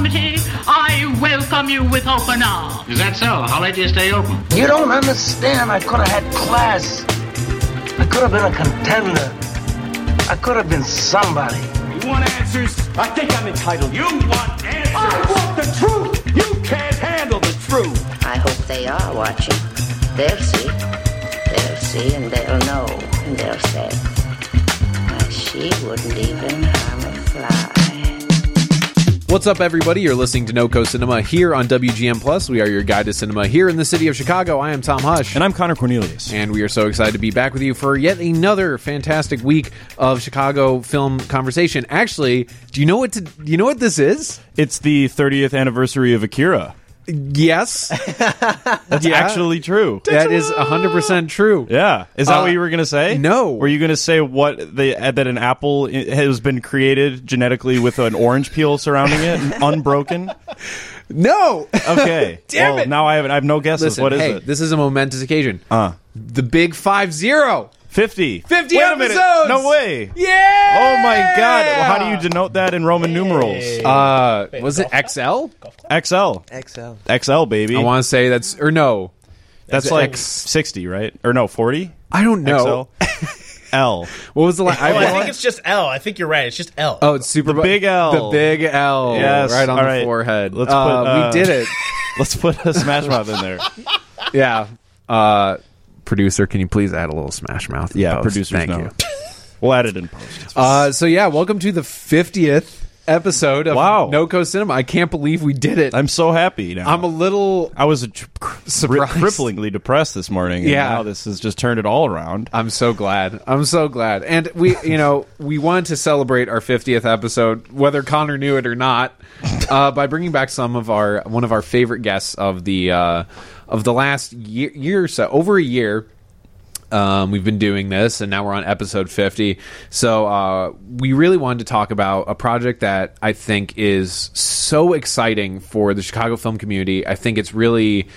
Committee, I welcome you with open arms. Is that so? How late do you stay open? You don't understand. I could have had class. I could have been a contender. I could have been somebody. You want answers? I think I'm entitled. You want answers? I want the truth. You can't handle the truth. I hope they are watching. They'll see. They'll see and they'll know and they'll say, "Why, she wouldn't even harm a fly. What's up, everybody? You're listening to NoCo Cinema here on WGM Plus. We are your guide to cinema here in the city of Chicago. I am Tom Hush. And I'm Connor Cornelius. And we are so excited to be back with you for yet another fantastic week of Chicago film conversation. Actually, do you know what to, do you know what this is? It's the 30th anniversary of Akira. Yes, That's Yeah. actually true. that is 100% true. Yeah. Is that Uh, what you were going to say? no. Were you going to say what they uh, that an apple i- has been created genetically with an orange peel surrounding it, unbroken? No. Okay. Damn well, it. now I have I have no guesses. Listen, what is hey, it? this is a momentous occasion. uh, The big 5-0. 50. 50 Wait a minute. episodes! No way. Yeah! Oh my god. Well, how do you denote that in Roman numerals? Uh, was it XL? XL. XL. XL baby. I want to say that's or no. That's Is it like X- 60, right? Or no, 40? I don't know. XL. L. What was the last? Oh, I think it's just L. I think you're right. It's just L. Oh, it's super The big L. The big L. Yes, right on all the right. forehead. Let's Uh, put, uh, we did it. Let's put a Smash Mouth in there. Yeah. Uh, producer, can you please add a little Smash Mouth? Yeah, post? producers Thank know. you. We'll add it in post. Uh, so yeah, welcome to the fiftieth episode of Wow. NoCo Cinema. I can't believe we did it. I'm so happy now. I'm a little. I was a tr- cr- Surprised. cripplingly depressed this morning. and Yeah. now this has just turned it all around. I'm so glad. I'm so glad. And we, you know, we wanted to celebrate our 50th episode, whether Connor knew it or not, uh, by bringing back some of our one of our favorite guests of the uh, of the last year, year or so, over a year. Um, we've been doing this, and now we're on episode 50. So, uh, we really wanted to talk about a project that I think is so exciting for the Chicago film community. I think it's really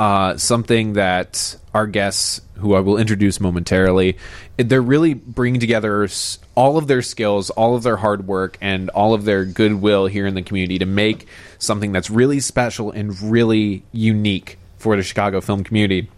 uh, something that our guests, who I will introduce momentarily, they're really bringing together all of their skills, all of their hard work, and all of their goodwill here in the community to make something that's really special and really unique for the Chicago film community.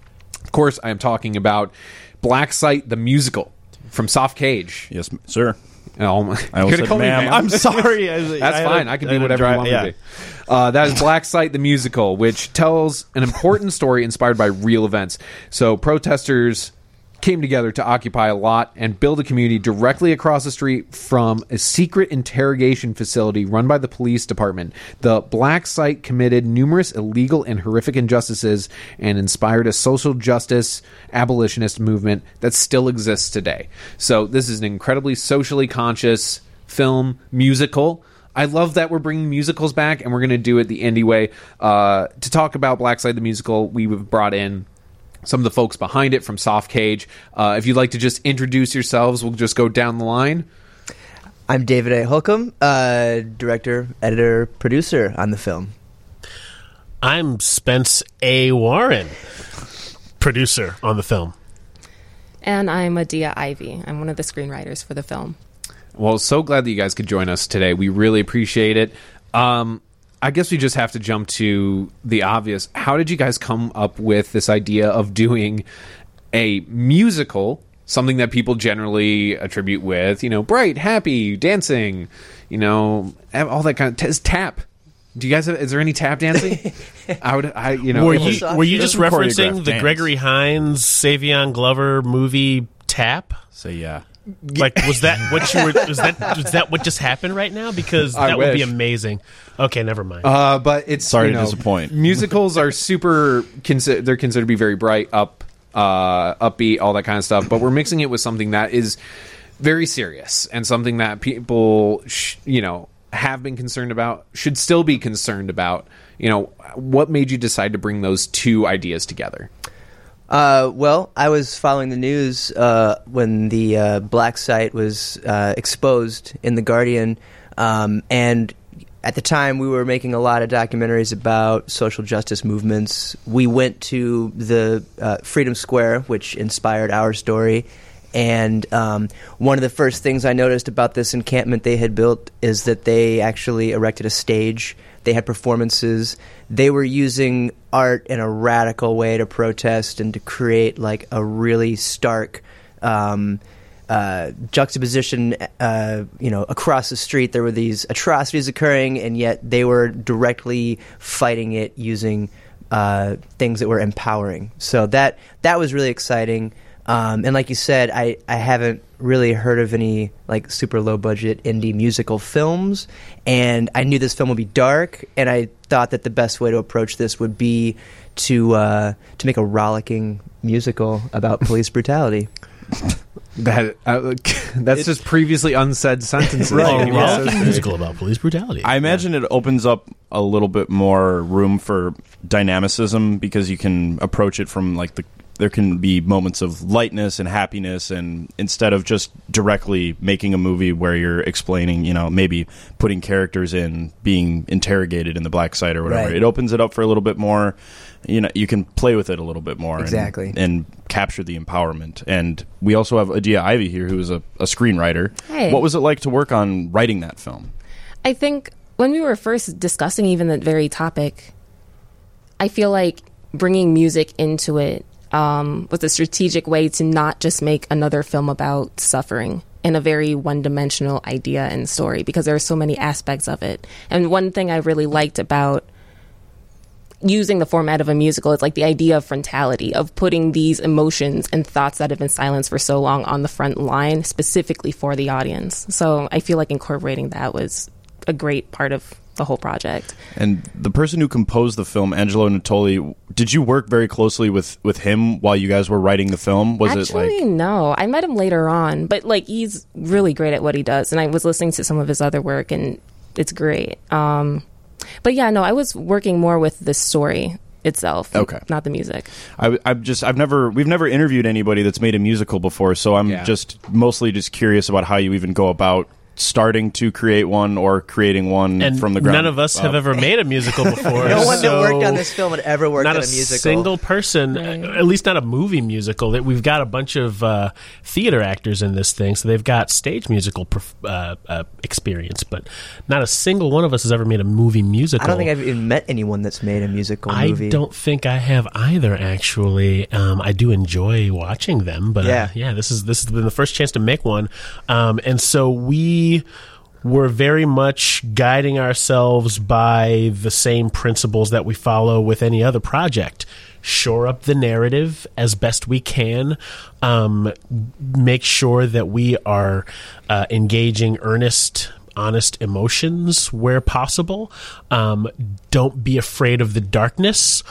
Of course, I am talking about Black Site, the musical from Soft Cage. Yes, sir. Oh, my- I almost said me ma'am. ma'am? I'm sorry. I- That's I fine. a- I can I be whatever you want yeah. me to be. Uh, that is Black Site, the musical, which tells an important story inspired by real events. So protesters came together to occupy a lot and build a community directly across the street from a secret interrogation facility run by the police department. The Black Site committed numerous illegal and horrific injustices and inspired a social justice abolitionist movement that still exists today. So this is an incredibly socially conscious film musical. I love that we're bringing musicals back, and we're going to do it the indie way. Uh, to talk about Black Site the musical, we've brought in some of the folks behind it from Soft Cage. Uh, if you'd like to just introduce yourselves, we'll just go down the line. I'm David A. Holcomb, uh, director, editor, producer on the film. I'm Spence A. Warren, producer on the film. And I'm Adia Ivy. I'm one of the screenwriters for the film. Well, so glad that you guys could join us today. We really appreciate it. Um, I guess we just have to jump to the obvious. How did you guys come up with this idea of doing a musical, something that people generally attribute with, you know, bright, happy, dancing, you know, all that kind of t- tap. Do you guys have? Is there any tap dancing? I would. I you know. were you were you just referencing the dance. Gregory Hines Savion Glover movie Tap? Say yeah. Like was that what you were? Was that was that what just happened right now? Because I that would be wish. amazing. Okay, never mind. Uh, but it's Sorry you to know, disappoint. Musicals are super. Consi- they're considered to be very bright, up, uh, upbeat, all that kind of stuff. But we're mixing it with something that is very serious and something that people, sh- you know, have been concerned about, should still be concerned about. You know, what made you decide to bring those two ideas together? Uh, well, I was following the news uh, when the uh, black site was uh, exposed in the Guardian, um, and at the time we were making a lot of documentaries about social justice movements. We went to the uh, Freedom Square, which inspired our story, And um, one of the first things I noticed about this encampment they had built is that they actually erected a stage. They had performances. They were using art in a radical way to protest and to create like a really stark um, uh, juxtaposition. Uh, you know, across the street there were these atrocities occurring, and yet they were directly fighting it using uh, things that were empowering. So that that was really exciting. Um, and like you said, I, I haven't really heard of any like super low budget indie musical films, and I knew this film would be dark, and I thought that the best way to approach this would be to uh, to make a rollicking musical about police brutality. That uh, that's just previously unsaid sentences. Right. Oh, And he well, says- musical about police brutality. I imagine it opens up a little bit more room for dynamicism because you can approach it from like the there can be moments of lightness and happiness and instead of just directly making a movie where you're explaining, you know, maybe putting characters in being interrogated in the black site or whatever. Right. It opens it up for a little bit more you know, you can play with it a little bit more and- Exactly. and, capture the empowerment. And we also have Adia Ivy here who is a, a screenwriter. Hey. What was it like to work on writing that film? I think when we were first discussing even that very topic, I feel like bringing music into it um, was a strategic way to not just make another film about suffering in a very one dimensional idea and story because there are so many aspects of it. And one thing I really liked about using the format of a musical is like the idea of frontality of putting these emotions and thoughts that have been silenced for so long on the front line specifically for the audience so i feel like incorporating that was a great part of the whole project And the person who composed the film, Angelo Natoli, did you work very closely with, with him while you guys were writing the film? Was Actually, it like no. I met him later on, but like he's really great at what he does, and I was listening to some of his other work, and it's great. Um, but yeah, no, I was working more with the story itself, Okay. not the music. I, I've just I've never we've never interviewed anybody that's made a musical before, so I'm Yeah. just mostly just curious about how you even go about starting to create one or creating one and from the ground. none of us have ever made a musical before. No one that so worked on this film had ever worked not on a a musical. single person, at least not a movie musical. That we've got a bunch of uh, theater actors in this thing, so they've got stage musical perf- uh, uh, experience, but not a single one of us has ever made a movie musical. I don't think I've even met anyone that's made a musical I movie. don't think I have either. Actually, um, I do enjoy watching them, but Yeah. uh, yeah, this is this has been the first chance to make one, um, and so we were very much guiding ourselves by the same principles that we follow with any other project. Shore up the narrative as best we can. Um, make sure that we are uh, engaging earnest honest emotions where possible. Um, don't be afraid of the darkness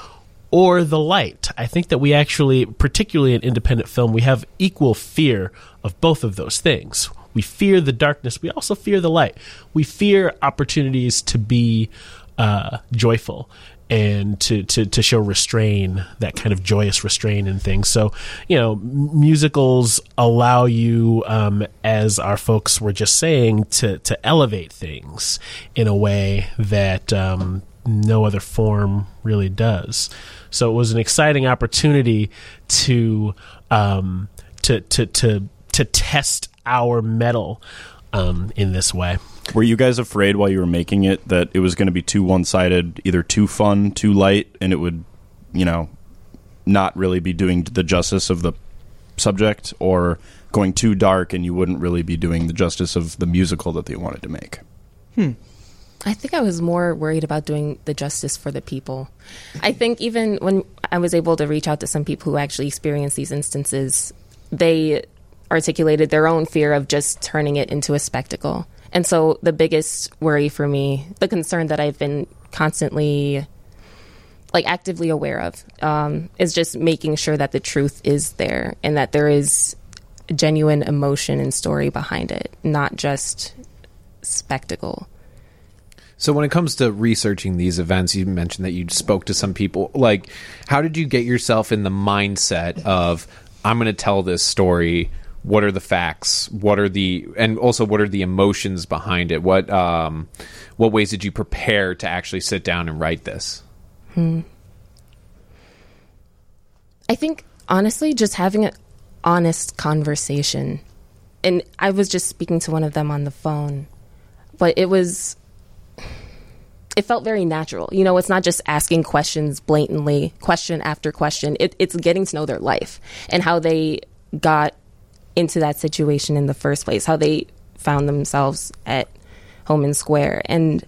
or the light. I think that we actually, particularly in independent film, we have equal fear of both of those things. We fear the darkness. We also fear the light. We fear opportunities to be uh, joyful and to, to, to show restrain, that kind of joyous restrain in things. So, you know, musicals allow you, um, as our folks were just saying, to, to elevate things in a way that um, no other form really does. So it was an exciting opportunity to um, to, to to to test our mettle um, in this way. Were you guys afraid while you were making it that it was going to be too one sided, either too fun, too light, and it would, you know, not really be doing the justice of the subject, or going too dark and you wouldn't really be doing the justice of the musical that they wanted to make? Hmm. I think I was more worried about doing the justice for the people. I think even when I was able to reach out to some people who actually experienced these instances, they articulated their own fear of just turning it into a spectacle. And so the biggest worry for me, the concern that I've been constantly like actively aware of um, is just making sure that the truth is there and that there is genuine emotion and story behind it, not just spectacle. So when it comes to researching these events, you mentioned that you spoke to some people. Like, how did you get yourself in the mindset of I'm going to tell this story? What are the facts? What are the and also what are the emotions behind it? What um, what ways did you prepare to actually sit down and write this? I think honestly, just having an honest conversation. And I was just speaking to one of them on the phone, but it was it felt very natural. You know, it's not just asking questions blatantly, question after question. It, it's getting to know their life and how they got into that situation in the first place, how they found themselves at Homan Square. And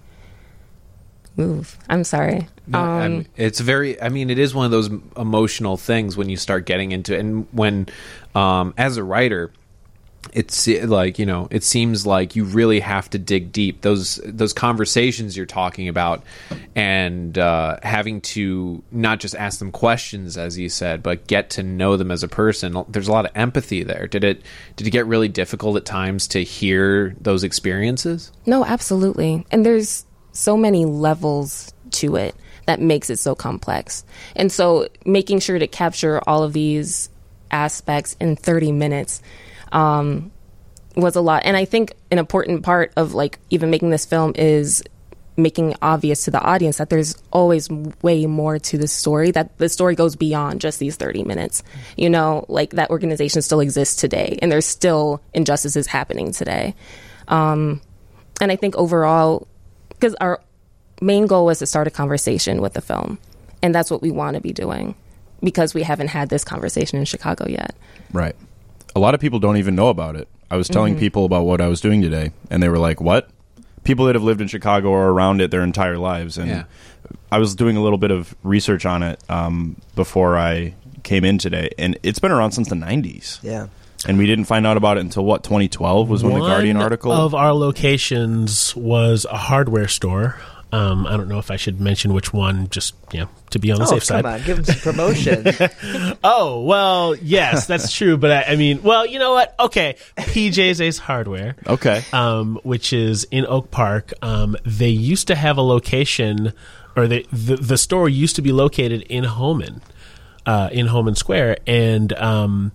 move. I'm sorry. No, um, I'm- it's very. I mean, it is one of those emotional things when you start getting into it, and when, um, as a writer, it's like you know, it seems like you really have to dig deep. Those those conversations you're talking about, and uh, having to not just ask them questions, as you said, but get to know them as a person. There's a lot of empathy there. Did it did it get really difficult at times to hear those experiences? No, absolutely. And there's so many levels to it that makes it so complex. And so making sure to capture all of these aspects in 30 minutes um, was a lot. And I think an important part of like even making this film is making obvious to the audience that there's always way more to the story that the story goes beyond just these 30 minutes you know like that organization still exists today and there's still injustices happening today um, and i think overall because our main goal was to start a conversation with the film and that's what we want to be doing because we haven't had this conversation in chicago yet Right. A lot of people don't even know about it. I was telling Mhm. people about what I was doing today, and they were like, "What?" People that have lived in Chicago or around it their entire lives, and Yeah. I was doing a little bit of research on it um, before I came in today, and it's been around since the '90s. Yeah. And we didn't find out about it until what 2012 was when the Guardian One article of our locations was a hardware store. Um, I don't know if I should mention which one, just you know, to be on the oh, safe side. come on, give him some promotion. Oh well, yes, that's true. But I, I mean, well, you know what? Okay, PJ's Ace Hardware. Okay. um, which is in Oak Park. Um, they used to have a location, or they, the the store used to be located in Homan, uh, in Homan Square, and um,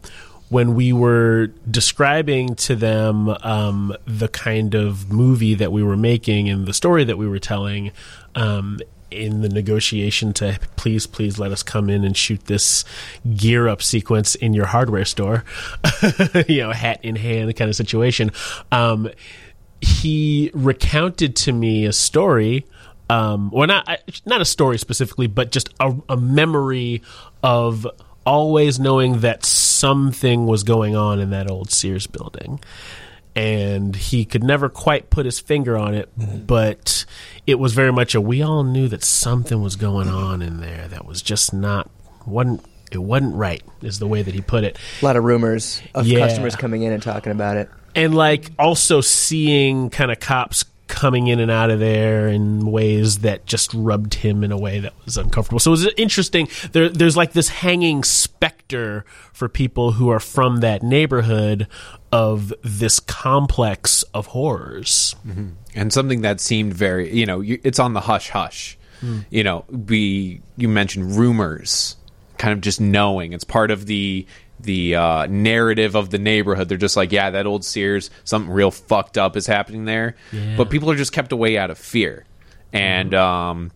when we were describing to them um, the kind of movie that we were making and the story that we were telling. Um, in the negotiation to please, please let us come in and shoot this gear up sequence in your hardware store, you know, hat in hand kind of situation. Um, he recounted to me a story, um, not not a story specifically, but just a, a memory of always knowing that something was going on in that old Sears building. And he could never quite put his finger on it, mm-hmm. but it was very much a we all knew that something was going on in there that was just not wasn't it wasn't right is the way that he put it. a lot of rumors of Yeah. customers coming in and talking about it. and like also seeing kind of cops coming in and out of there in ways that just rubbed him in a way that was uncomfortable. So it was interesting. There, there's like this hanging specter for people who are from that neighborhood of this complex of horrors. Mm-hmm. and something that seemed very you know you, it's on the hush hush hmm. you know we you mentioned rumors kind of just knowing it's part of the the uh, narrative of the neighborhood. They're just like yeah that old sears something real fucked up is happening there. Yeah. but people are just kept away out of fear. And um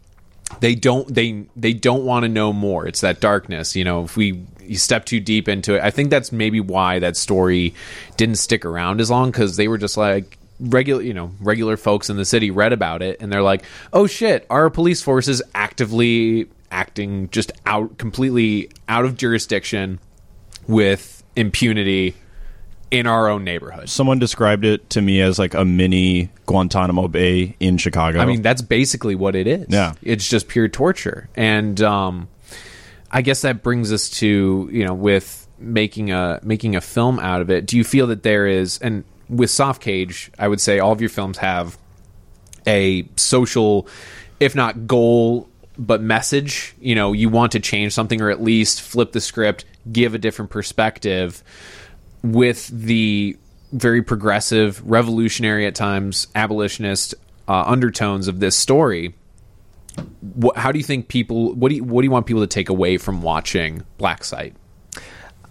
they don't they they don't want to know more. It's that darkness you know if we you step too deep into it. I think that's maybe why that story didn't stick around as long because they were just like regular you know regular folks in the city read about it and they're like oh shit our police force is actively acting just out completely out of jurisdiction with impunity in our own neighborhood Someone described it to me as like a mini Guantanamo Bay in Chicago. I mean, that's basically what it is. Yeah. It's just pure torture. And um, I guess that brings us to, you know, with making a making a film out of it, do you feel that there is and with Soft Cage, I would say all of your films have a social if not goal but message, you know, you want to change something or at least flip the script, give a different perspective with the very progressive, revolutionary at times, abolitionist uh, undertones of this story. Wh- how do you think people? What do you what do you want people to take away from watching Black Site?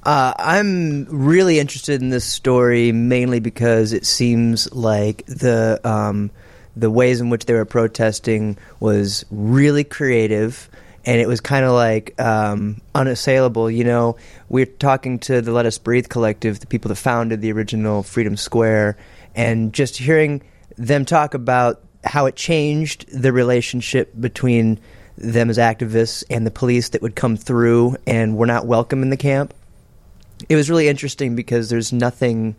Uh, I'm really interested in this story mainly because it seems like the um, the ways in which they were protesting was really creative and it was kind of like um, unassailable. You know, we're talking to the Let Us Breathe collective, the people that founded the original Freedom Square, and just hearing them talk about how it changed the relationship between them as activists and the police that would come through and were not welcome in the camp. It was really interesting because there's nothing,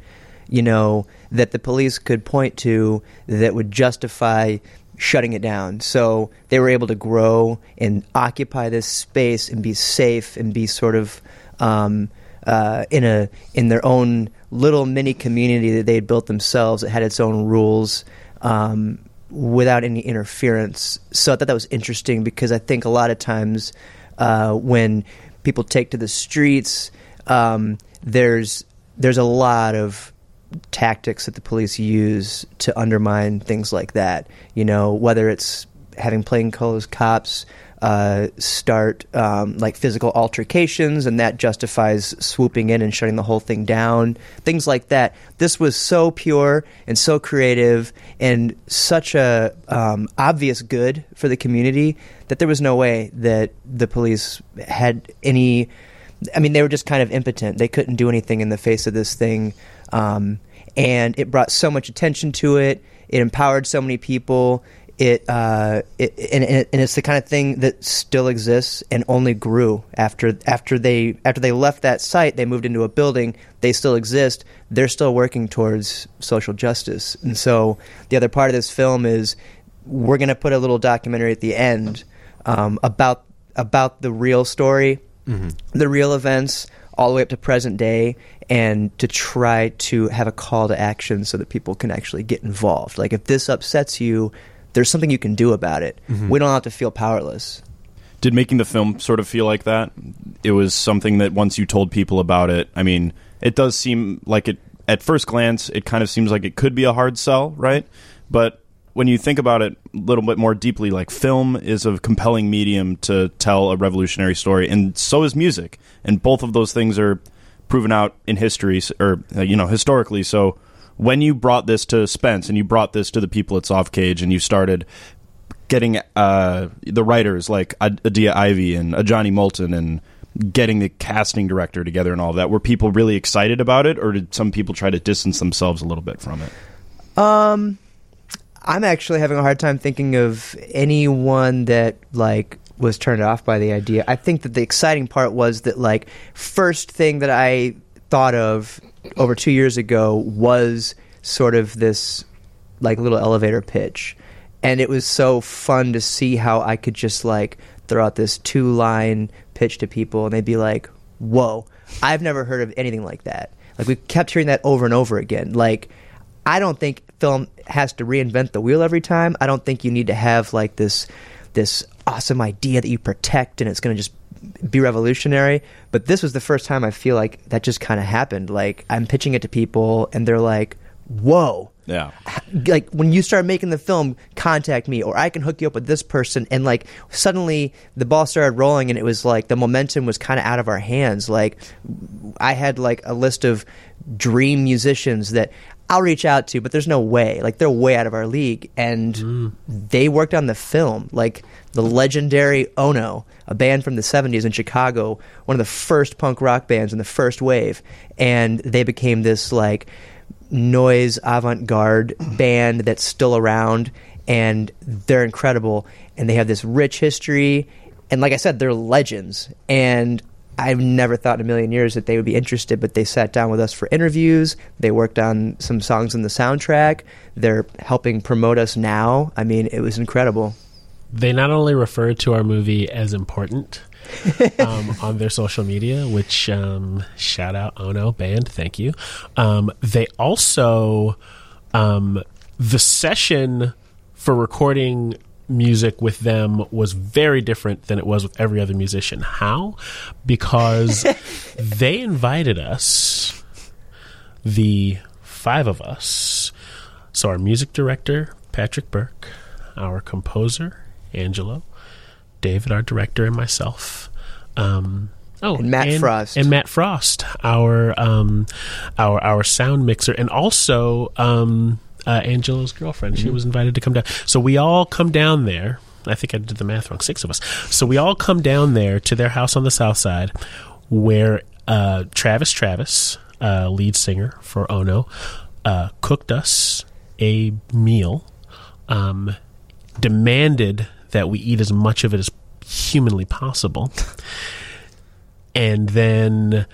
you know, that the police could point to that would justify shutting it down. So they were able to grow and occupy this space and be safe and be sort of um, uh, in a in their own little mini community that they had built themselves. It had its own rules. Um, without any interference. So I thought that was interesting because I think a lot of times uh, when people take to the streets, um, there's there's a lot of tactics that the police use to undermine things like that. You know, whether it's having plainclothes cops uh, start um, like physical altercations, and that justifies swooping in and shutting the whole thing down. Things like that. This was so pure and so creative and such a um, obvious good for the community that there was no way that the police had any. I mean, they were just kind of impotent. They couldn't do anything in the face of this thing, um, and it brought so much attention to it. It empowered so many people it, uh, it and, and it's the kind of thing that still exists and only grew after after they after they left that site. They moved into a building. They still exist. They're still working towards social justice. And so the other part of this film is we're going to put a little documentary at the end um, about about the real story, Mhm. the real events, all the way up to present day, and to try to have a call to action so that people can actually get involved. Like if this upsets you, there's something you can do about it. Mhm. We don't have to feel powerless. Did making the film sort of feel like that? It was something that once you told people about it, I mean, it does seem like it at first glance, it kind of seems like it could be a hard sell, right? But when you think about it a little bit more deeply, like film is a compelling medium to tell a revolutionary story, and so is music. And both of those things are proven out in history, or uh, you know, historically. So when you brought this to Spence and you brought this to the people at Soft Cage, and you started getting uh, the writers like Adia Ivy and Johnny Moulton and getting the casting director together and all that, were people really excited about it, or did some people try to distance themselves a little bit from it? Um, I'm actually having a hard time thinking of anyone that like was turned off by the idea. I think that the exciting part was that like first thing that I thought of over two years ago was sort of this like little elevator pitch, and it was so fun to see how I could just like throw out this two line pitch to people, and they'd be like, "Whoa, I've never heard of anything like that." Like we kept hearing that over and over again. Like I don't think film has to reinvent the wheel every time. I don't think you need to have like this this awesome idea that you protect and it's going to just be revolutionary. But this was the first time I feel like that just kind of happened. Like I'm pitching it to people and they're like, "Whoa." Yeah. like when you start making the film contact me or i can hook you up with this person and like suddenly the ball started rolling and it was like the momentum was kind of out of our hands like i had like a list of dream musicians that i'll reach out to but there's no way. Like they're way out of our league and mm. they worked on the film. Like the legendary ono a band from the 70s in chicago one of the first punk rock bands in the first wave and they became this like noise avant-garde band that's still around and they're incredible and they have this rich history and like I said they're legends. And I've never thought in a million years that they would be interested but they sat down with us for interviews. They worked on some songs in the soundtrack. They're helping promote us now. I mean it was incredible. They not only referred to our movie as important um, on their social media, which um, shout out Ono band, thank you. Um, they also um, the session for recording music with them was very different than it was with every other musician. How? Because they invited us, the five of us. So our music director, Patrick Burke, our composer, Angelo, David, our director, and myself. Um, oh, And Matt Frost. and Matt Frost, our um, our our sound mixer, and also um, uh, Angelo's girlfriend. She Mhm. was invited to come down. So we all come down there. I think I did the math wrong. Six of us. So we all come down there to their house on the south side, where uh, Travis Travis, uh, lead singer for Ono, uh, cooked us a meal, um, demanded that we eat as much of it as humanly possible, and then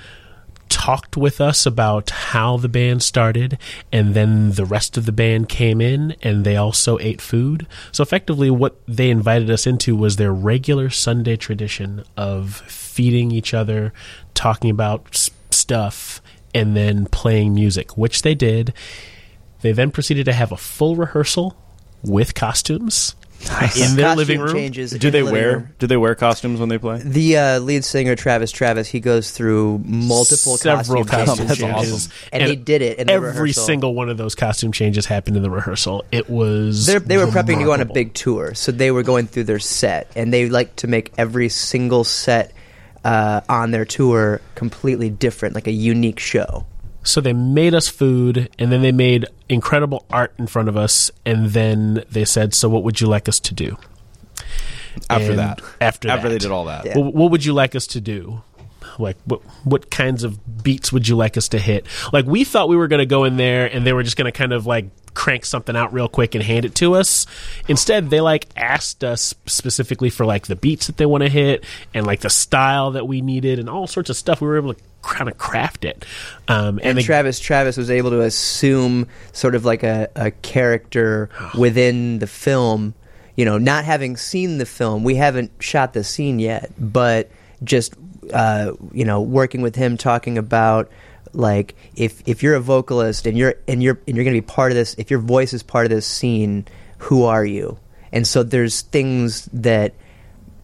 talked with us about how the band started and then the rest of the band came in and they also ate food. So effectively what they invited us into was their regular sunday tradition of feeding each other talking about stuff and then playing music which they did. They then proceeded to have a full rehearsal with costumes in their Costume living room changes Do in they the living wear room. do they wear costumes when they play? The uh, lead singer Travis Travis, he goes through multiple several costume costume changes, changes, awesome. and, he did it in the every rehearsal. single one of those costume changes happened in the rehearsal. It was They're, they were prepping to go on a remarkable. big tour, so they were going through their set, and they like to make every single set uh, on their tour completely different, like a unique show. So they made us food, and then they made incredible art in front of us, and then they said, "So what would you like us to do?" After And that. after After that. they did all that. Yeah. Well, what would you like us to do? Like what what kinds of beats would you like us to hit? Like we thought we were going to go in there and they were just going to kind of like crank something out real quick and hand it to us. Instead, they like asked us specifically for like the beats that they want to hit and like the style that we needed and all sorts of stuff. We were able to kind of craft it. Um, and And they, Travis Travis was able to assume sort of like a, a character within the film. You know, not having seen the film, we haven't shot the scene yet, but just uh, you know, working with him, talking about like if if you're a vocalist and you're and you're and you're going to be part of this, if your voice is part of this scene, who are you? And so there's things that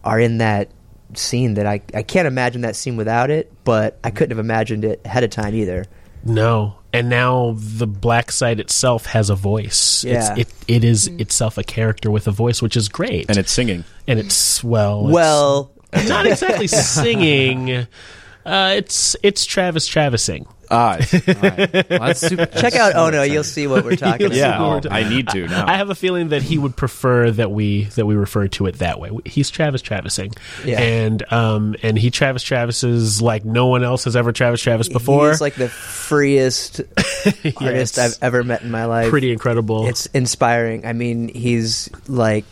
are in that scene that I I can't imagine that scene without it, but I couldn't have imagined it ahead of time either. No. And now the black site itself has a voice. Yeah. It's, it it is itself a character with a voice, which is great. And it's singing. and it's well, it's Well, not exactly singing. Uh, it's it's Travis Travising. Ah, Well, super- check out Ono. You'll see what we're talking about. yeah. Lord. I need to now. I have a feeling that he would prefer that we that we refer to it that way. He's Travis Travising, Yeah. and um and he Travis Travises like no one else has ever Travis Travis before. He's like the freest artist I've ever met in my life. pretty incredible. It's inspiring. I mean, he's like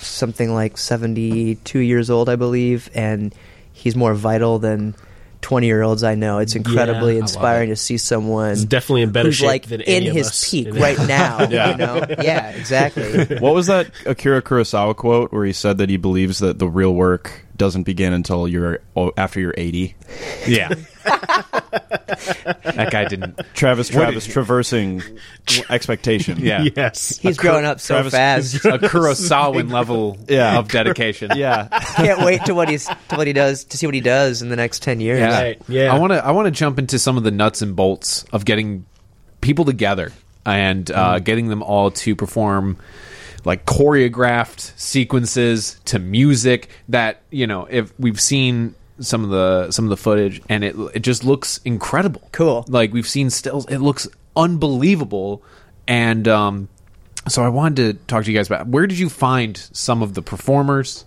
something like 72 years old, I believe, and he's more vital than 20 year olds I know. It's incredibly I love inspiring to see someone He's definitely in better who's shape like than in any of his us. peak You know? right now. Yeah. You know? Yeah, exactly. what was that Akira Kurosawa quote where he said that he believes that the real work doesn't begin until you're oh, after you're 80? yeah. that guy didn't. Travis Travis traversing expectation. Yeah. yes, He's growing up so Travis- fast. A Kurosawan level Yeah. of dedication. Yeah. Can't wait to what he's to what he does to see what he does in the next 10 years. Yeah. Right, yeah. I want to I want to jump into some of the nuts and bolts of getting people together and uh, getting them all to perform like choreographed sequences to music that you know if we've seen some of the some of the footage and it it just looks incredible Cool. like we've seen stills it looks unbelievable and um so I wanted to talk to you guys about where did you find some of the performers?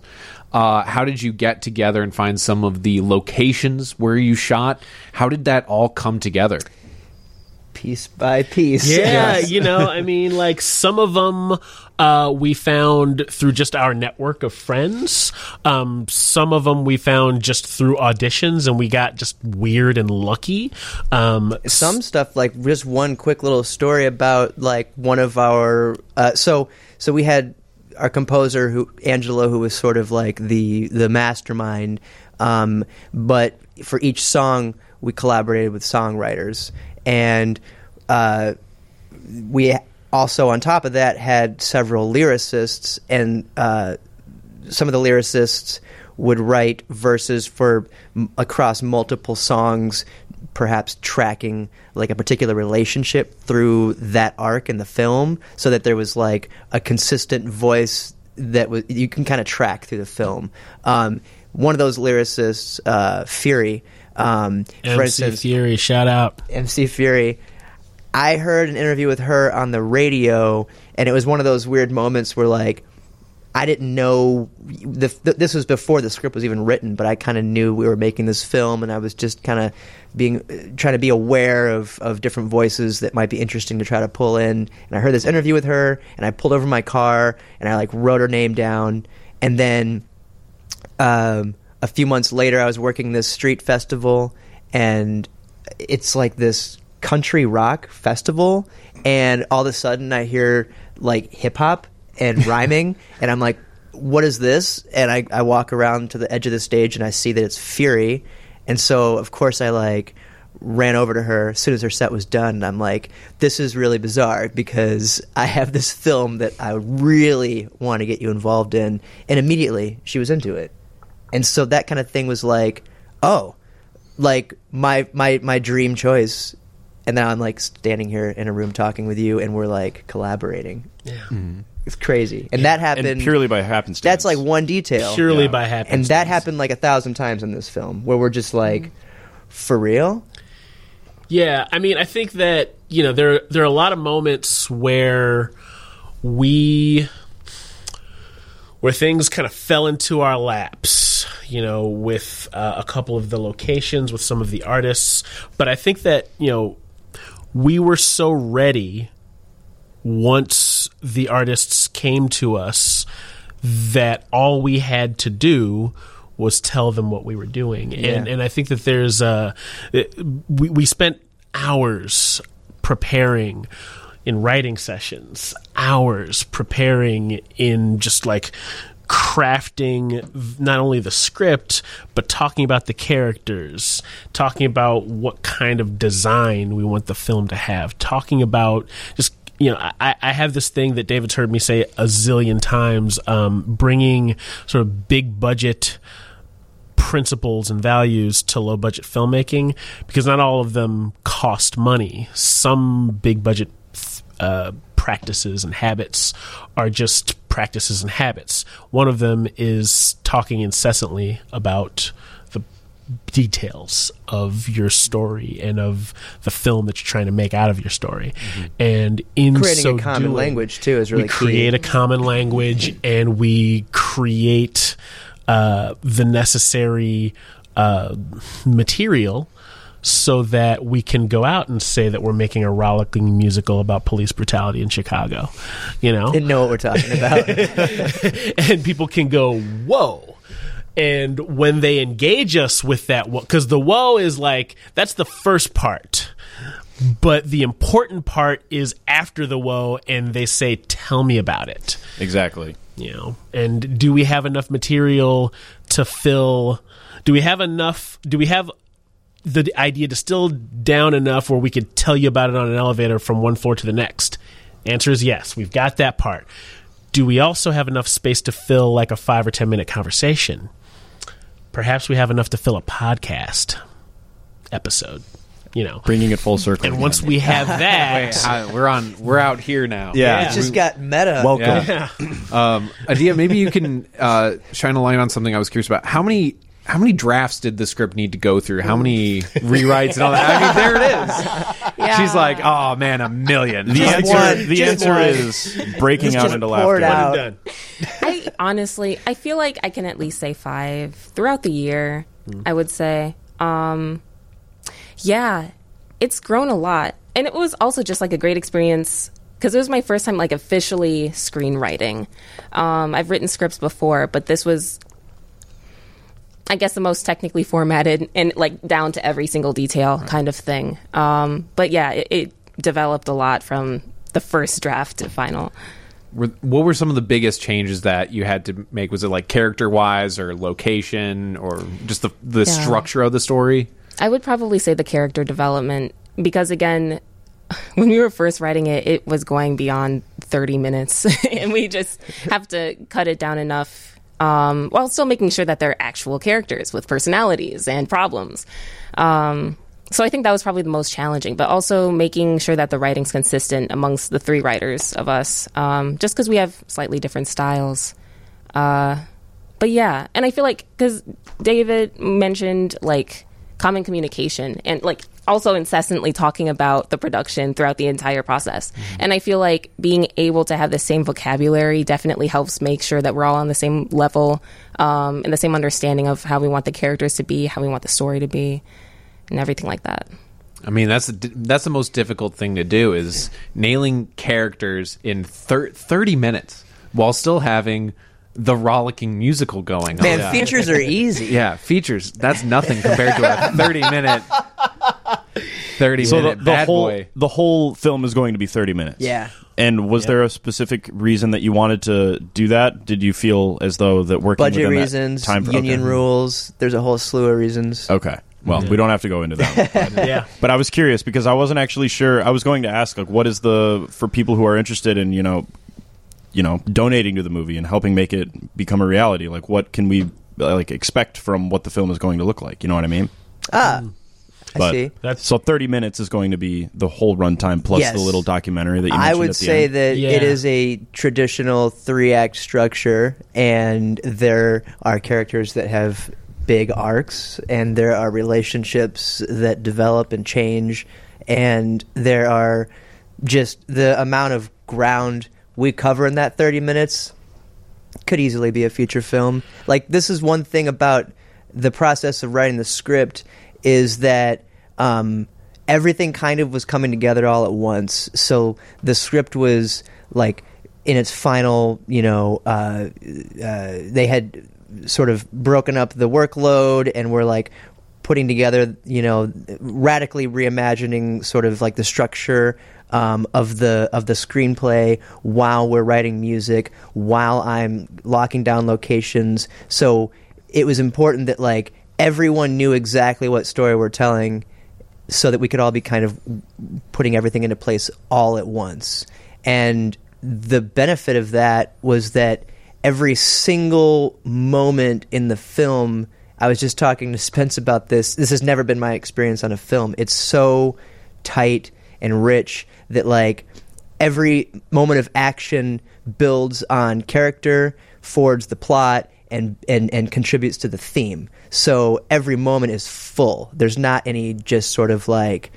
Uh, how did you get together and find some of the locations where you shot? How did that all come together? Piece by piece. Yeah, you know, I mean, like some of them uh, we found through just our network of friends. Um, some of them we found just through auditions, and we got just weird and lucky. Um, some stuff like just one quick little story about like one of our uh, so so we had our composer who Angelo who was sort of like the the mastermind um, but for each song we collaborated with songwriters and uh, we also on top of that had several lyricists and uh, some of the lyricists would write verses for m- across multiple songs perhaps tracking like a particular relationship through that arc in the film so that there was like a consistent voice that was you can kind of track through the film. Um, one of those lyricists uh, fury um, for MC instance Fury, shout out. MC Fury. I heard an interview with her on the radio, and it was one of those weird moments where, like, I didn't know the, th- this was before the script was even written, but I kind of knew we were making this film, and I was just kind of being trying to be aware of of different voices that might be interesting to try to pull in. And I heard this interview with her, and I pulled over my car, and I like wrote her name down, and then um, a few months later, I was working this street festival, and it's like this country rock festival, and all of a sudden I hear like hip hop and rhyming, and I'm like, "What is this?" And I, I walk around to the edge of the stage, and I see that it's Fury, and so of course I like ran over to her as soon as her set was done and I'm like this is really bizarre because I have this film that I really want to get you involved in and immediately she was into it and so that kind of thing was like oh like my my my dream choice and now I'm like standing here in a room talking with you and we're like collaborating. Yeah. Mm-hmm. Mm-hmm. it's crazy. And that happened and purely by happenstance. that's like one detail. Purely Yeah. by happenstance, and that happened like a thousand times in this film where we're just like for real? Yeah, I mean, I think that you know there there are a lot of moments where we where things kind of fell into our laps, you know, with uh, a couple of the locations, with some of the artists. But I think that you know we were so ready once the artists came to us that all we had to do was tell them what we were doing and Yeah. and I think that there's uh we we spent hours preparing in writing sessions hours preparing in just like crafting not only the script but talking about the characters talking about what kind of design we want the film to have talking about just you know, I, I have this thing that David's heard me say a zillion times, um, bringing sort of big budget principles and values to low budget filmmaking because not all of them cost money. Some big budget uh, practices and habits are just practices and habits. One of them is talking incessantly about the details of your story and of the film that you're trying to make out of your story. And in creating so a common doing, language too is really we key. create a common language and we create uh, the necessary uh, material so that we can go out and say that we're making a rollicking musical about police brutality in Chicago. You know, didn't know what we're talking about and people can go, whoa. And when they engage us with that, because the whoa is like, that's the first part. But the important part is after the whoa, and they say, tell me about it. exactly. You know, and do we have enough material to fill? Do we have enough? Do we have the idea distilled down enough where we could tell you about it on an elevator from one floor to the next? Answer is yes. We've got that part. Do we also have enough space to fill like a five or ten minute conversation? Perhaps we have enough to fill a podcast episode. You know, Bringing it full circle. and once we have that, Wait, uh, we're on. We're out here now. yeah, it just got meta welcome. Yeah. Um, Adia, maybe you can uh, shine a light on something I was curious about. How many how many drafts did the script need to go through? How many rewrites and all that? I mean, there it is. Yeah. She's like, oh man, a million. The Just answer, one, the answer one. is breaking out into laughter. out. done. I honestly, I feel like I can at least say five throughout the year. I would say, um, yeah, it's grown a lot, and it was also just like a great experience because it was my first time like officially screenwriting. Um, I've written scripts before, but this was. I guess the most technically formatted and like down to every single detail kind of thing. Um, but yeah, it, it developed a lot from the first draft to final. Were, what were some of the biggest changes that you had to make? Was it like character wise or location or just the the Yeah. structure of the story? I would probably say the character development because again, when we were first writing it, it was going beyond 30 minutes and we just have to cut it down enough um, while still making sure that they're actual characters with personalities and problems. Um, so I think that was probably the most challenging, but also making sure that the writing's consistent amongst the three writers of us, um, just because we have slightly different styles. Uh, but yeah, and I feel like because David mentioned like common communication and like also incessantly talking about the production throughout the entire process. And I feel like being able to have the same vocabulary definitely helps make sure that we're all on the same level um, and the same understanding of how we want the characters to be, how we want the story to be, and everything like that. I mean, that's the, that's the most difficult thing to do is nailing characters in thir- 30 minutes while still having the rollicking musical going on. Man, features are easy. Yeah, features. That's nothing compared to a 30 minute 30 So minute the bad whole boy. the whole film is going to be 30 minutes. Yeah. And was there a specific reason that you wanted to do that? Did you feel as though that working Budget within that reasons, time union okay. rules. There's a whole slew of reasons. Okay. Well, we don't have to go into that. one, but- yeah. But I was curious because I wasn't actually sure. I was going to ask like what is the for people who are interested in, you know, you know, donating to the movie and helping make it become a reality. Like what can we like expect from what the film is going to look like? You know what I mean? Ah, I But see. That's- so 30 minutes is going to be the whole runtime plus Yes. the little documentary that you I would at the say end. that Yeah. it is a traditional three act structure, and there are characters that have big arcs, and there are relationships that develop and change, and there are just the amount of ground we cover in that 30 minutes could easily be a feature film. Like this is one thing about the process of writing the script is that um, everything kind of was coming together all at once. So the script was like in its final, you know, uh, uh, they had sort of broken up the workload and were like putting together, you know, radically reimagining sort of like the structure um, of the of the screenplay while we're writing music, while I'm locking down locations. So it was important that like everyone knew exactly what story we're telling, so that we could all be kind of putting everything into place all at once. And the benefit of that was that every single moment in the film, I was just talking to Spence about this. This has never been my experience on a film. It's so tight and rich that like every moment of action builds on character, forwards the plot, and, and, and contributes to the theme. So every moment is full. There's not any just sort of like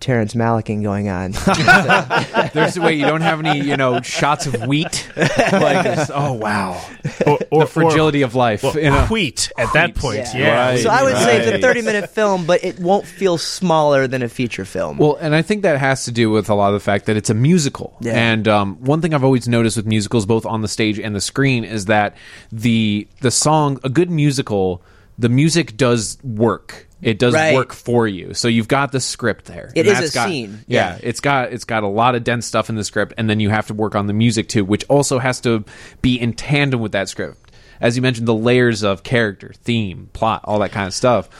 Terrence Malicking going on. There's wait, you don't have any, you know, shots of wheat. Like, this, oh wow, Or, the fragility of life. Well, you know? wheat at that point. Yeah. Yeah. Right. so I would say it's a 30 minute film, but it won't feel smaller than a feature film. Well, and I think that has to do with a lot of the fact that it's a musical. Yeah. And um, one thing I've always noticed with musicals, both on the stage and the screen, is that the the song, a good musical, the music does work. It does Right. work for you. So you've got the script there. It And is that's a got- scene. Yeah, Yeah. it's got it's got a lot of dense stuff in the script, and then you have to work on the music too, which also has to be in tandem with that script. As you mentioned, the layers of character, theme, plot, all that kind of stuff.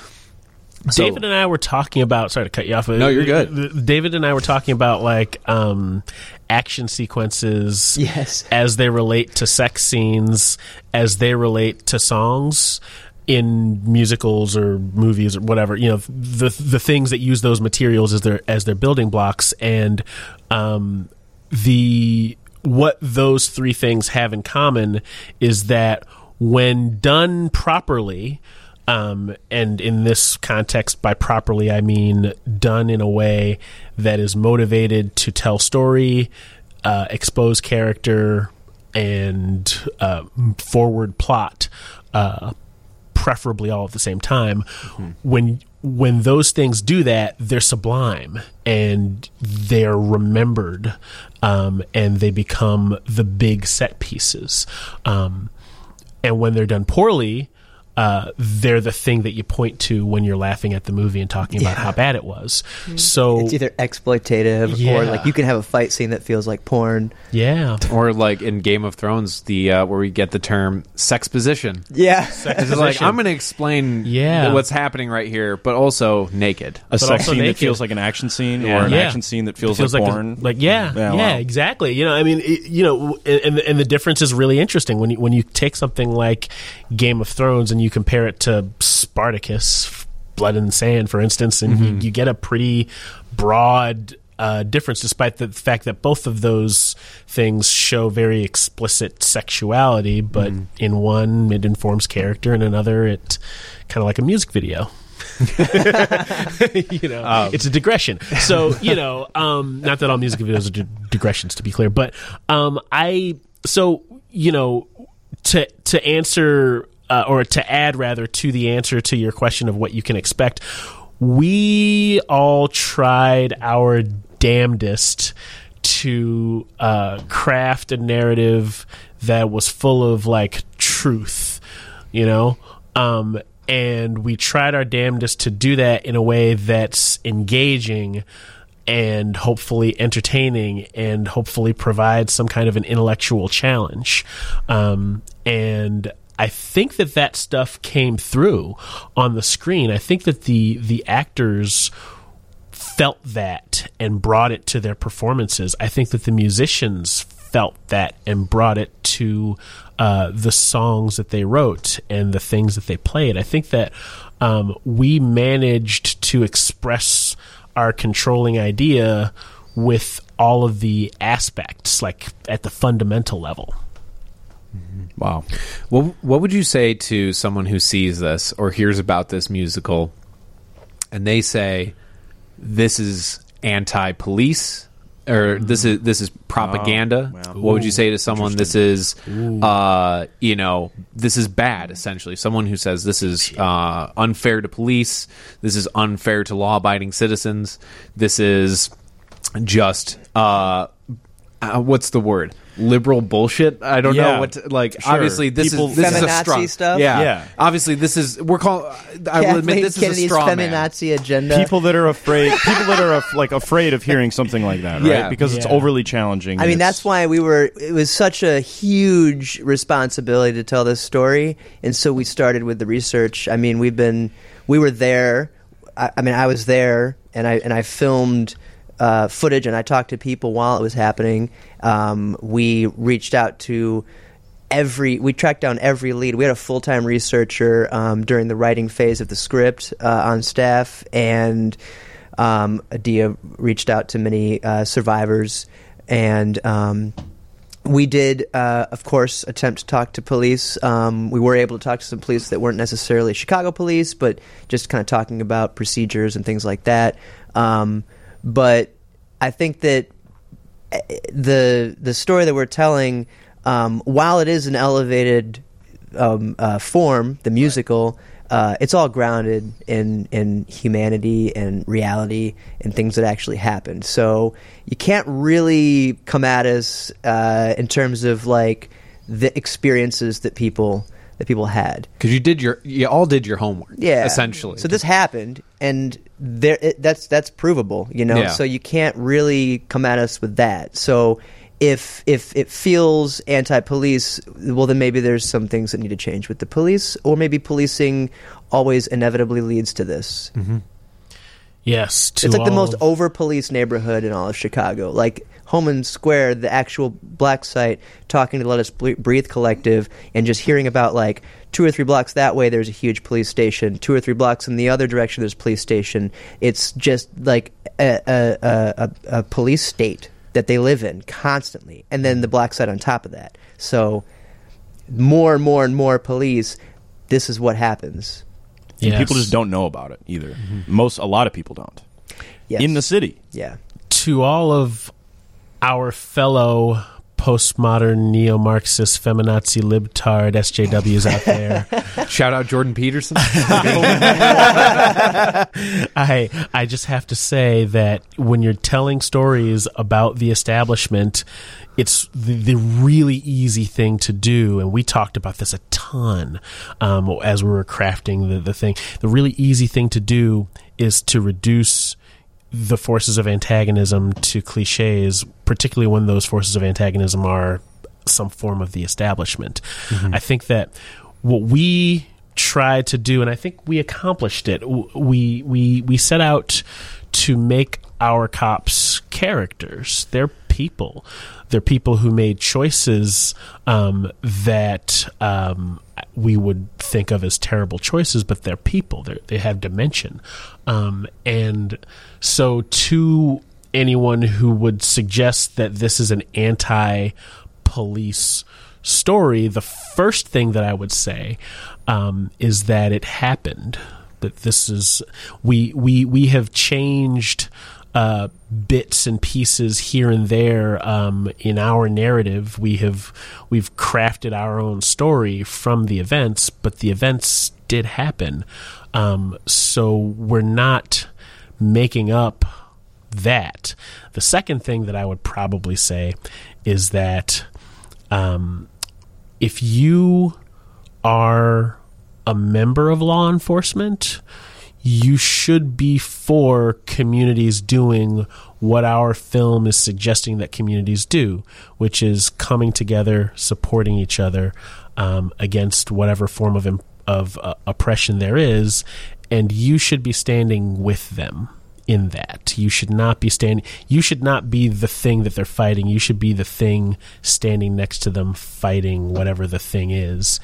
So- David and I were talking about. Sorry to cut you off. No, you're good. David and I were talking about like um, action sequences. Yes. as they relate to sex scenes, as they relate to songs in musicals or movies or whatever. You know, the the things that use those materials as their as their building blocks, and um, the what those three things have in common is that when done properly um, and in this context by properly i mean done in a way that is motivated to tell story uh, expose character and uh, forward plot uh, preferably all at the same time. When when those things do that they're sublime and they're remembered um, and they become the big set pieces. Um, and when they're done poorly uh, they're the thing that you point to when you're laughing at the movie and talking about Yeah. how bad it was so it's either exploitative or like you can have a fight scene that feels like porn. yeah Or like in Game of Thrones, the uh, where we get the term sex position. Yeah. It's just like I'm going to explain Yeah. what's happening right here, but also naked. a But sex also scene that feels like an action scene Yeah. or an Yeah. action scene that feels, It like, a- porn. like yeah, Yeah, yeah, wow. exactly. You know, I mean, it, you know, and and the difference is really interesting when you when you take something like Game of Thrones and you compare it to Spartacus, Blood and Sand, for instance, and you, you get a pretty broad. Uh, difference, despite the fact that both of those things show very explicit sexuality, but in one it informs character, and another it kind of like a music video. you know, it's a digression. So you know, um, not that all music videos are di- digressions, to be clear, but um, I so you know to to answer uh, or to add rather to the answer to your question of what you can expect, we all tried our damnedest to uh, craft a narrative that was full of like truth, you know. Um, and we tried our damnedest to do that in a way that's engaging and hopefully entertaining and hopefully provide some kind of an intellectual challenge. Um, and I think that that stuff came through on the screen. I think that the the actors felt that and brought it to their performances. I think that the musicians felt that and brought it to uh, the songs that they wrote and the things that they played. I think that um, we managed to express our controlling idea with all of the aspects, like at the fundamental level. Wow. What what would you say to someone who sees this or hears about this musical and they say this is anti-police or this is this is propaganda? Oh, wow. What would you say to someone this is uh, you know, this is bad essentially. Someone who says this is uh, unfair to police, this is unfair to law-abiding citizens, this is just uh, uh what's the word? Liberal bullshit. I don't Yeah. know what to, like. Sure. Obviously, this People- is this is a strong stuff? Yeah, Yeah. Obviously, this is we're calling. I will admit Kathleen this is a Kennedy's straw man. feminazi agenda. people that are afraid people that are af- like afraid of hearing something like that right Yeah. because it's Yeah. overly challenging I and mean, it's- that's why we were. It was such a huge responsibility to tell this story, and so we started with the research. I mean, we've been, we were there. I, I mean, I was there, and I and I filmed uh, footage, and I talked to people while it was happening. Um, we reached out to every we tracked down every lead we had a full-time researcher um, during the writing phase of the script uh, on staff and um, adia reached out to many uh, survivors and um, we did, uh, of course, attempt to talk to police. Um, we were able to talk to some police that weren't necessarily Chicago police, but just kind of talking about procedures and things like that. But I think that eh, the the story that we're telling, um, while it is an elevated um, uh, form, the musical, uh, it's all grounded in in humanity and reality and things that actually happened. So you can't really come at us uh, in terms of like the experiences that people that people had. because you did your you all did your homework. Yeah, essentially. So this happened, and there it, that's that's provable, you know. Yeah. So you can't really come at us with that. So if if it feels anti-police, well, then maybe there's some things that need to change with the police, or maybe policing always inevitably leads to this. Mm-hmm. Yes, to It's like the most over-policed neighborhood in all of Chicago. Like Homan Square, the actual black site, talking to Let Us Breathe collective, and just hearing about like two or three blocks that way, there's a huge police station. Two or three blocks in the other direction, there's a police station. It's just like a, a, a, a, a police state that they live in constantly, and then the black site on top of that. So more and more and more police. This is what happens. and Yes. people just don't know about it either mm-hmm. most a lot of people don't Yes. in the city yeah. to all of our fellow postmodern neo-Marxist feminazi libtard SJWs out there. Shout out Jordan Peterson. I I just have to say that when you're telling stories about the establishment, it's the, the really easy thing to do, and we talked about this a ton um, as we were crafting the, the thing. The really easy thing to do is to reduce the forces of antagonism to cliches, particularly when those forces of antagonism are some form of the establishment. I think that what we tried to do, and I think we accomplished it. We we we set out to make our cops characters. They're people. They're people who made choices um, that um, we would think of as terrible choices, but they're people. They're, they have dimension, um, and so to anyone who would suggest that this is an anti-police story, the first thing that I would say um, is that it happened. that this is we we we have changed uh, bits and pieces here and there um, in our narrative. We have we've crafted our own story from the events, but the events did happen. Um, so we're not making up that. The second thing that I would probably say is that um, if you are a member of law enforcement, you should be for communities doing what our film is suggesting that communities do, which is coming together, supporting each other um, against whatever form of of uh, oppression there is, and you should be standing with them in that. You should not be standing. You should not be the thing that they're fighting. You should be the thing standing next to them, fighting whatever the thing is.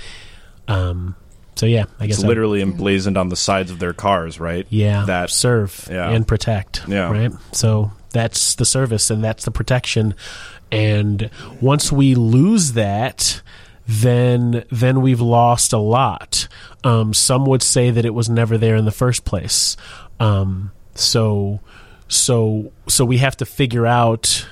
Um, so yeah, I guess It's literally emblazoned on the sides of their cars, right? yeah, That serve yeah. and protect. Yeah. right. So that's the service and that's the protection. And once we lose that, then then we've lost a lot. Um, some would say that it was never there in the first place. Um, so so so we have to figure out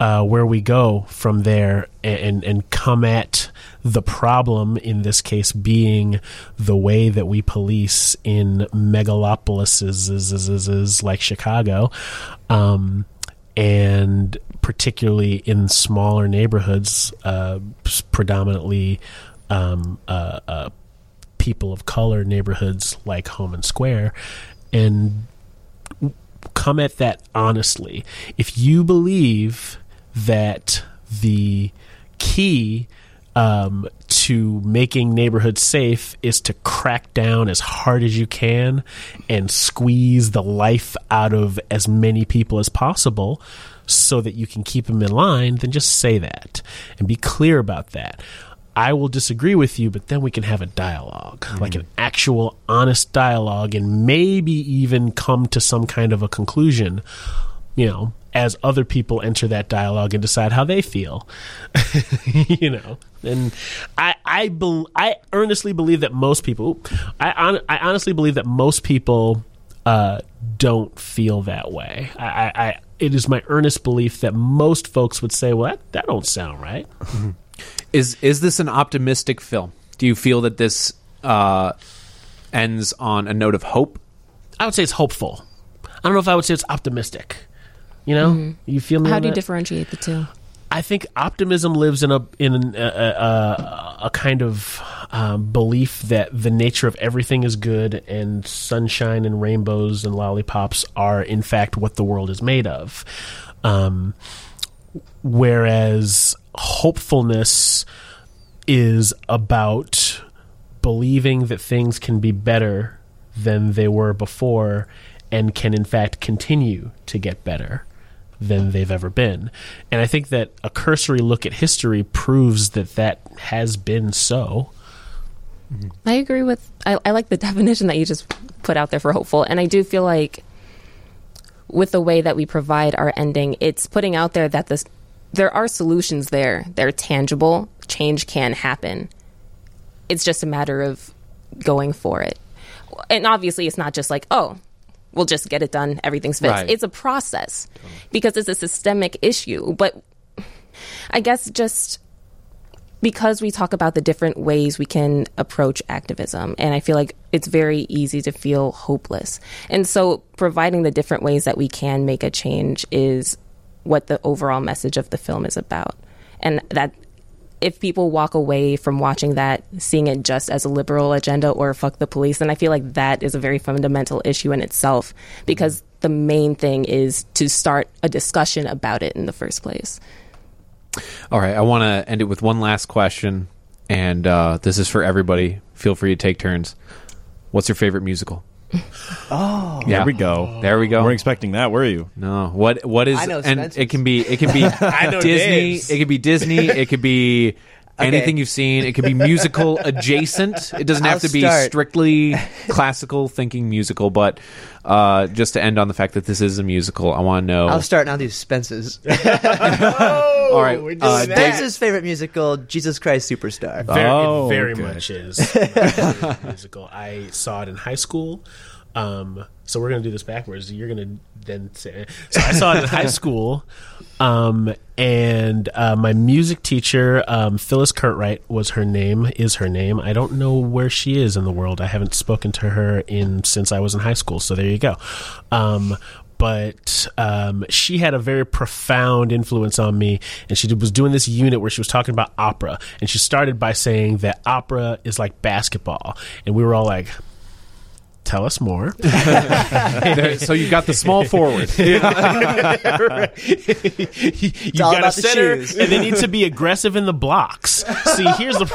uh, where we go from there and, and and come at the problem in this case being the way that we police in megalopolises like Chicago, um, and particularly in smaller neighborhoods, uh, predominantly um, uh, uh, people of color neighborhoods like Homan Square, and come at that honestly. If you believe that the key um, to making neighborhoods safe is to crack down as hard as you can and squeeze the life out of as many people as possible so that you can keep them in line, then just say that and be clear about that. I will disagree with you, but then we can have a dialogue, like an actual honest dialogue, and maybe even come to some kind of a conclusion, you know, as other people enter that dialogue and decide how they feel. you know, and I I bel I earnestly believe that most people, I hon- I honestly believe that most people uh, don't feel that way. I, I, I it is my earnest belief that most folks would say, "Well, that, that don't sound right." Is is this an optimistic film? Do you feel that this uh, ends on a note of hope? I would say it's hopeful. I don't know if I would say it's optimistic. You know, you feel me? How do you that? differentiate the two? I think optimism lives in a in a, a, a kind of um, belief that the nature of everything is good and sunshine and rainbows and lollipops are in fact what the world is made of. Um, whereas hopefulness is about believing that things can be better than they were before and can in fact continue to get better than they've ever been. And I think that a cursory look at history proves that that has been so. I agree with. I, I like the definition that you just put out there for hopeful, and I do feel like with the way that we provide our ending, it's putting out there that this there are solutions there. They're tangible. Change can happen. It's just a matter of going for it. And obviously, it's not just like oh, we'll just get it done. Everything's fixed. Right. It's a process because it's a systemic issue. But I guess just because we talk about the different ways we can approach activism and i feel like it's very easy to feel hopeless and so providing the different ways that we can make a change is what the overall message of the film is about and that if people walk away from watching that seeing it just as a liberal agenda or fuck the police then i feel like that is a very fundamental issue in itself because the main thing is to start a discussion about it in the first place All right, I want to end it with one last question, and uh, this is for everybody. Feel free to take turns. What's your favorite musical? Oh, Yeah. there we go. There we go. Weren't expecting that, were you? No. What what is I know and Spencer's. it can be it can be I know Disney, Dave's. it could be Disney, it could be Okay. Anything you've seen. It could be musical adjacent. It doesn't have I'll to be start. strictly classical thinking musical, but uh, just to end on the fact that this is a musical, I want to know. I'll start now. These Spence's. All right, we're doing uh, Spence's favorite musical, Jesus Christ Superstar. Very, Oh, it very okay. much is my favorite musical. I saw it in high school. Um, so we're gonna do this backwards. You're gonna then say. So I saw it in high school, um, and uh, my music teacher, um, Phyllis Curtright, was her name. Is her name? I don't know where she is in the world. I haven't spoken to her in since I was in high school. So there you go. Um, but um, she had a very profound influence on me and she was doing this unit where she was talking about opera and she started by saying that opera is like basketball and we were all like tell us more. There- so you got the small forward. you got a about the center and they need to be aggressive in the blocks. See here's the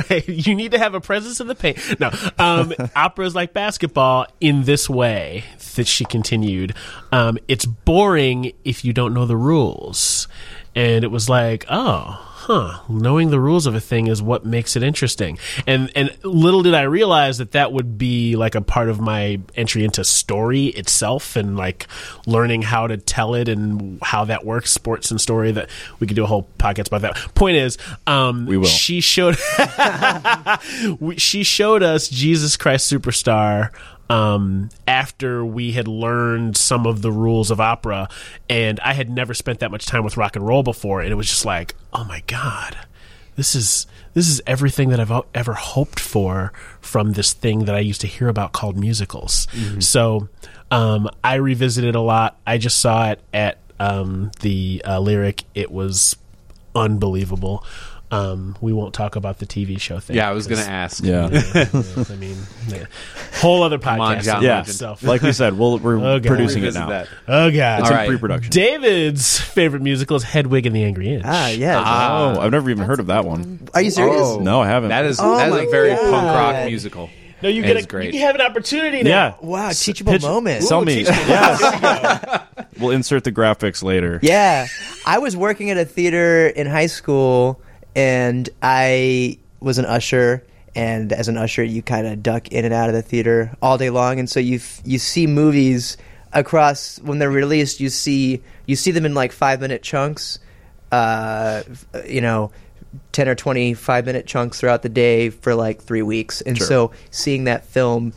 right you need to have a presence in the paint. No um opera is like basketball in this way that she continued um it's boring if you don't know the rules. And it was like oh huh knowing the rules of a thing is what makes it interesting and and little did i realize that that would be like a part of my entry into story itself and like learning how to tell it and how that works sports and story that we could do a whole podcast about that point is um We will. she showed she showed us jesus christ superstar um, after we had learned some of the rules of opera, and I had never spent that much time with rock and roll before, and it was just like, oh my god, this is this is everything that I've ever hoped for from this thing that I used to hear about called musicals. So um, I revisited a lot. I just saw it at um, the uh, lyric. It was unbelievable. Um, we won't talk about the TV show thing. yeah, I was going to ask. Yeah. yeah, I mean, yeah. whole other podcast. on, John Yeah. itself. like we said, we'll, we're Oh, God. producing it now. that. oh god, It's All in right. pre-production. David's favorite musical is Hedwig and the Angry Inch. Ah, yeah. oh, I've never even heard of that one. Are you serious? Oh. No, I haven't. That is Oh that is my a very God. punk rock musical. no, you It get is a, great. You have an opportunity now. yeah. Wow, teachable Pitch- moment. Sell me. teach me. Yes. we'll insert the graphics later. Yeah, I was working at a theater in high school, and I was an usher. And as an usher, you kind of duck in and out of the theater all day long, and so you you see movies across when they're released. You see you see them in like five minute chunks, uh, you know, ten or twenty five minute chunks throughout the day for like three weeks. And so seeing that film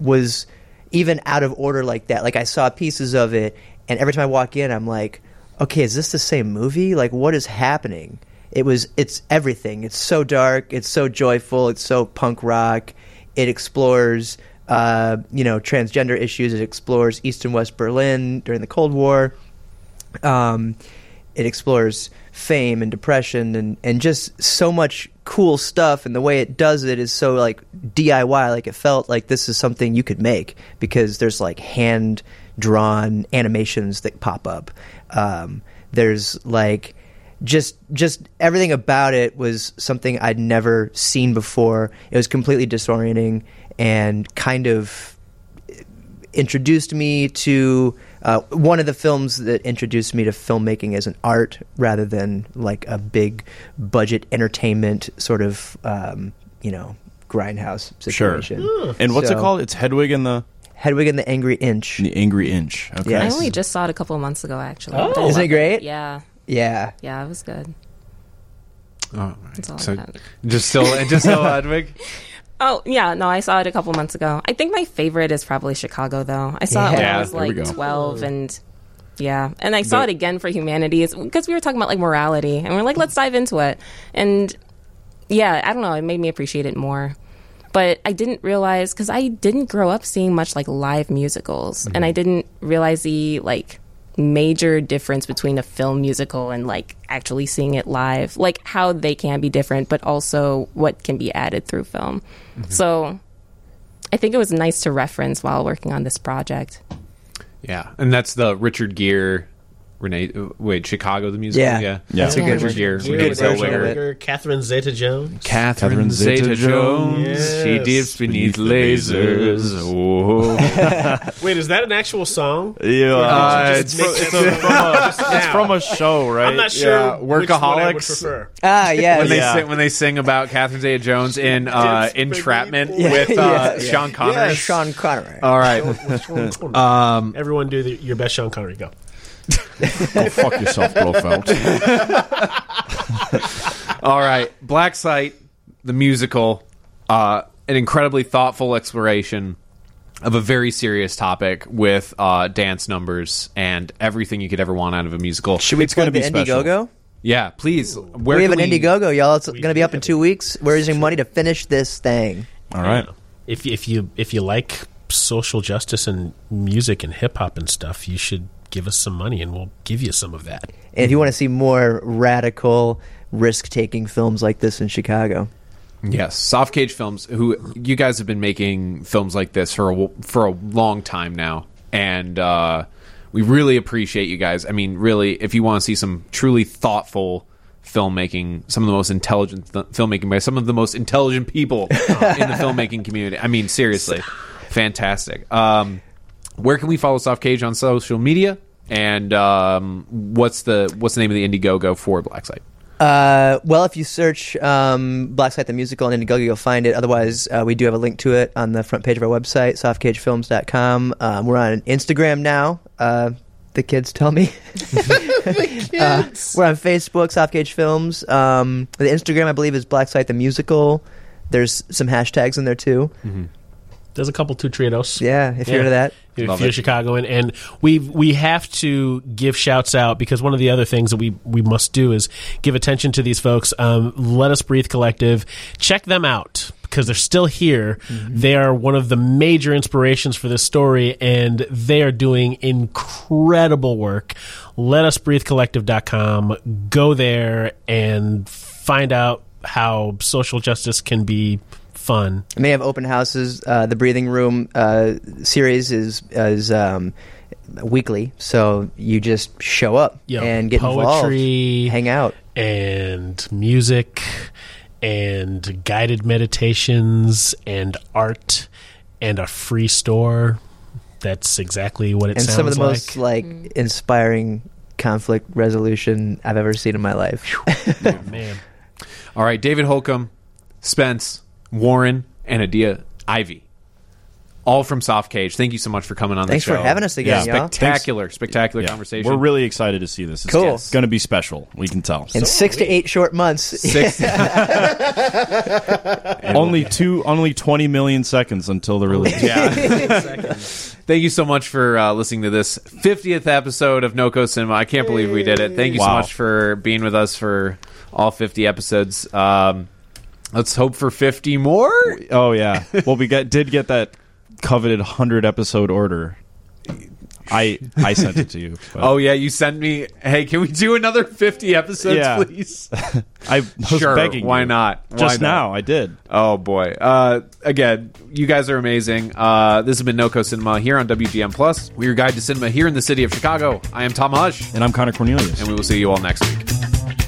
was even out of order like that. Like I saw pieces of it, and every time I walk in, I'm like, okay, is this the same movie? Like, what is happening? It was. It's everything. It's so dark. It's so joyful. It's so punk rock. It explores, uh, you know, transgender issues. It explores East and West Berlin during the Cold War. Um, it explores fame and depression and, and just so much cool stuff and the way it does it is so like DIY like it felt like this is something you could make because there's like hand drawn animations that pop up um, there's like just just everything about it was something I'd never seen before it was completely disorienting and kind of introduced me to uh, one of the films that introduced me to filmmaking as an art rather than like a big budget entertainment sort of um, you know grindhouse situation. Sure. And what's it called? It's Hedwig and the, Hedwig and the Angry Inch. the Angry Inch. Okay. Yeah. I only just saw it a couple of months ago, actually. Oh. Isn't it loved great? Yeah, Yeah. yeah, it was good. Oh, right. That's all I so got. just still just still Hedwig. Oh yeah, no, I saw it a couple months ago. I think my favorite is probably Chicago, though. I saw it when Yeah, I was there like twelve, and yeah, and I saw The- it again for Humanities because we were talking about like morality, and we're like, let's dive into it, and yeah, I don't know, it made me appreciate it more. But I didn't realize because I didn't grow up seeing much like live musicals, and mm-hmm. I didn't realize the like major difference between a film musical and like actually seeing it live, like how they can be different, but also what can be added through film. Mm-hmm. So I think it was nice to reference while working on this project. Yeah, and that's the Richard Gere, Renee. Wait, Chicago the musical. Yeah. yeah, Yeah. That's a good Richard Gere, version. Renee Good version of it. Catherine Zeta-Jones. Catherine Catherine Zeta-Jones. Zeta-Jones. She dips beneath lasers. Oh, Wait, is that an actual song? Yeah, Uh, it's, from a, it's from a show, right? I'm not sure Yeah, which one I would Workaholics. prefer. Ah, yeah. when they Yeah. sing when they sing about Catherine Zeta-Jones in uh, Entrapment baby, with uh, Yeah, yeah. Sean Connery. Sean Connery. All right. Um, Everyone do the, your best Sean Connery. Go. Go fuck yourself, Blofeld. All right, Black Site, the musical, uh, an incredibly thoughtful exploration of a very serious topic with uh, dance numbers and everything you could ever want out of a musical. Should we It's gonna plug the be special. Indiegogo? Yeah, please. Where we have an can Indiegogo, y'all. It's going to be up in two weeks. We're raising money to finish this thing. All right. If if you if you like social justice and music and hip hop and stuff, you should give us some money, and we'll give you some of that. And if you want to see more radical, risk taking films like this in Chicago, Yes, Soft Cage Films. Who you guys have been making films like this for a, for a long time now, and uh, we really appreciate you guys. I mean, really, if you want to see some truly thoughtful filmmaking, some of the most intelligent th- filmmaking by some of the most intelligent people in the filmmaking community. I mean, seriously, fantastic. Um, where can we follow Soft Cage on social media? And um, what's the what's the name of the Indiegogo for Black Site? Uh, well, if you search um, Black Site the Musical on Indiegogo, you'll find it. Otherwise, uh, we do have a link to it on the front page of our website, softcagefilms.com. Um, we're on Instagram now. Uh, the kids tell me. Uh, we're on Facebook, Soft Cage Films. Um, the Instagram, I believe, is Black Site the Musical. There's some hashtags in there too. There's a couple two trios. Yeah, if you're into that. If Love you're it. Chicagoan, and we we have to give shouts out because one of the other things that we we must do is give attention to these folks. Um, Let Us Breathe Collective, check them out because they're still here. They are one of the major inspirations for this story, and they are doing incredible work. Let Us Breathe Collective.com. Go there and find out how social justice can be fun. And they have open houses. Uh, the Breathing Room uh, series is is um, weekly, so you just show up Yo, and get poetry, involved, hang out. and music and guided meditations and art and a free store. That's exactly what it and sounds some of the like. most like inspiring conflict resolution I've ever seen in my life. Oh, man. All right, David Holcomb, Spence, Warren, and Adia Ivy. All from Soft Cage. Thank you so much for coming on Thanks the show. Thanks for having us again, Yeah. y'all. Spectacular, spectacular Yeah. conversation. We're really excited to see this. It's Cool. going to be special. We can tell. In six to eight short months. Six- only two, only twenty million seconds until the release. yeah. Thank you so much for uh, listening to this 50th episode of NoCo Cinema. I can't believe we did it. Thank you so Wow. much for being with us for all 50 episodes. Um, let's hope for 50 more. Oh yeah. Well, we got did get that coveted hundred episode order. I I sent it to you. but Oh yeah, you sent me. Hey, can we do another 50 episodes, Yeah. please? I was sure. begging. Why you. not? Why Just not? now, I did. Oh boy. Uh, again, you guys are amazing. Uh, this has been NoCo Cinema here on WGM Plus. We're your guide to cinema here in the city of Chicago. I am Tom Hush, And I'm Connor Cornelius. and we will see you all next week.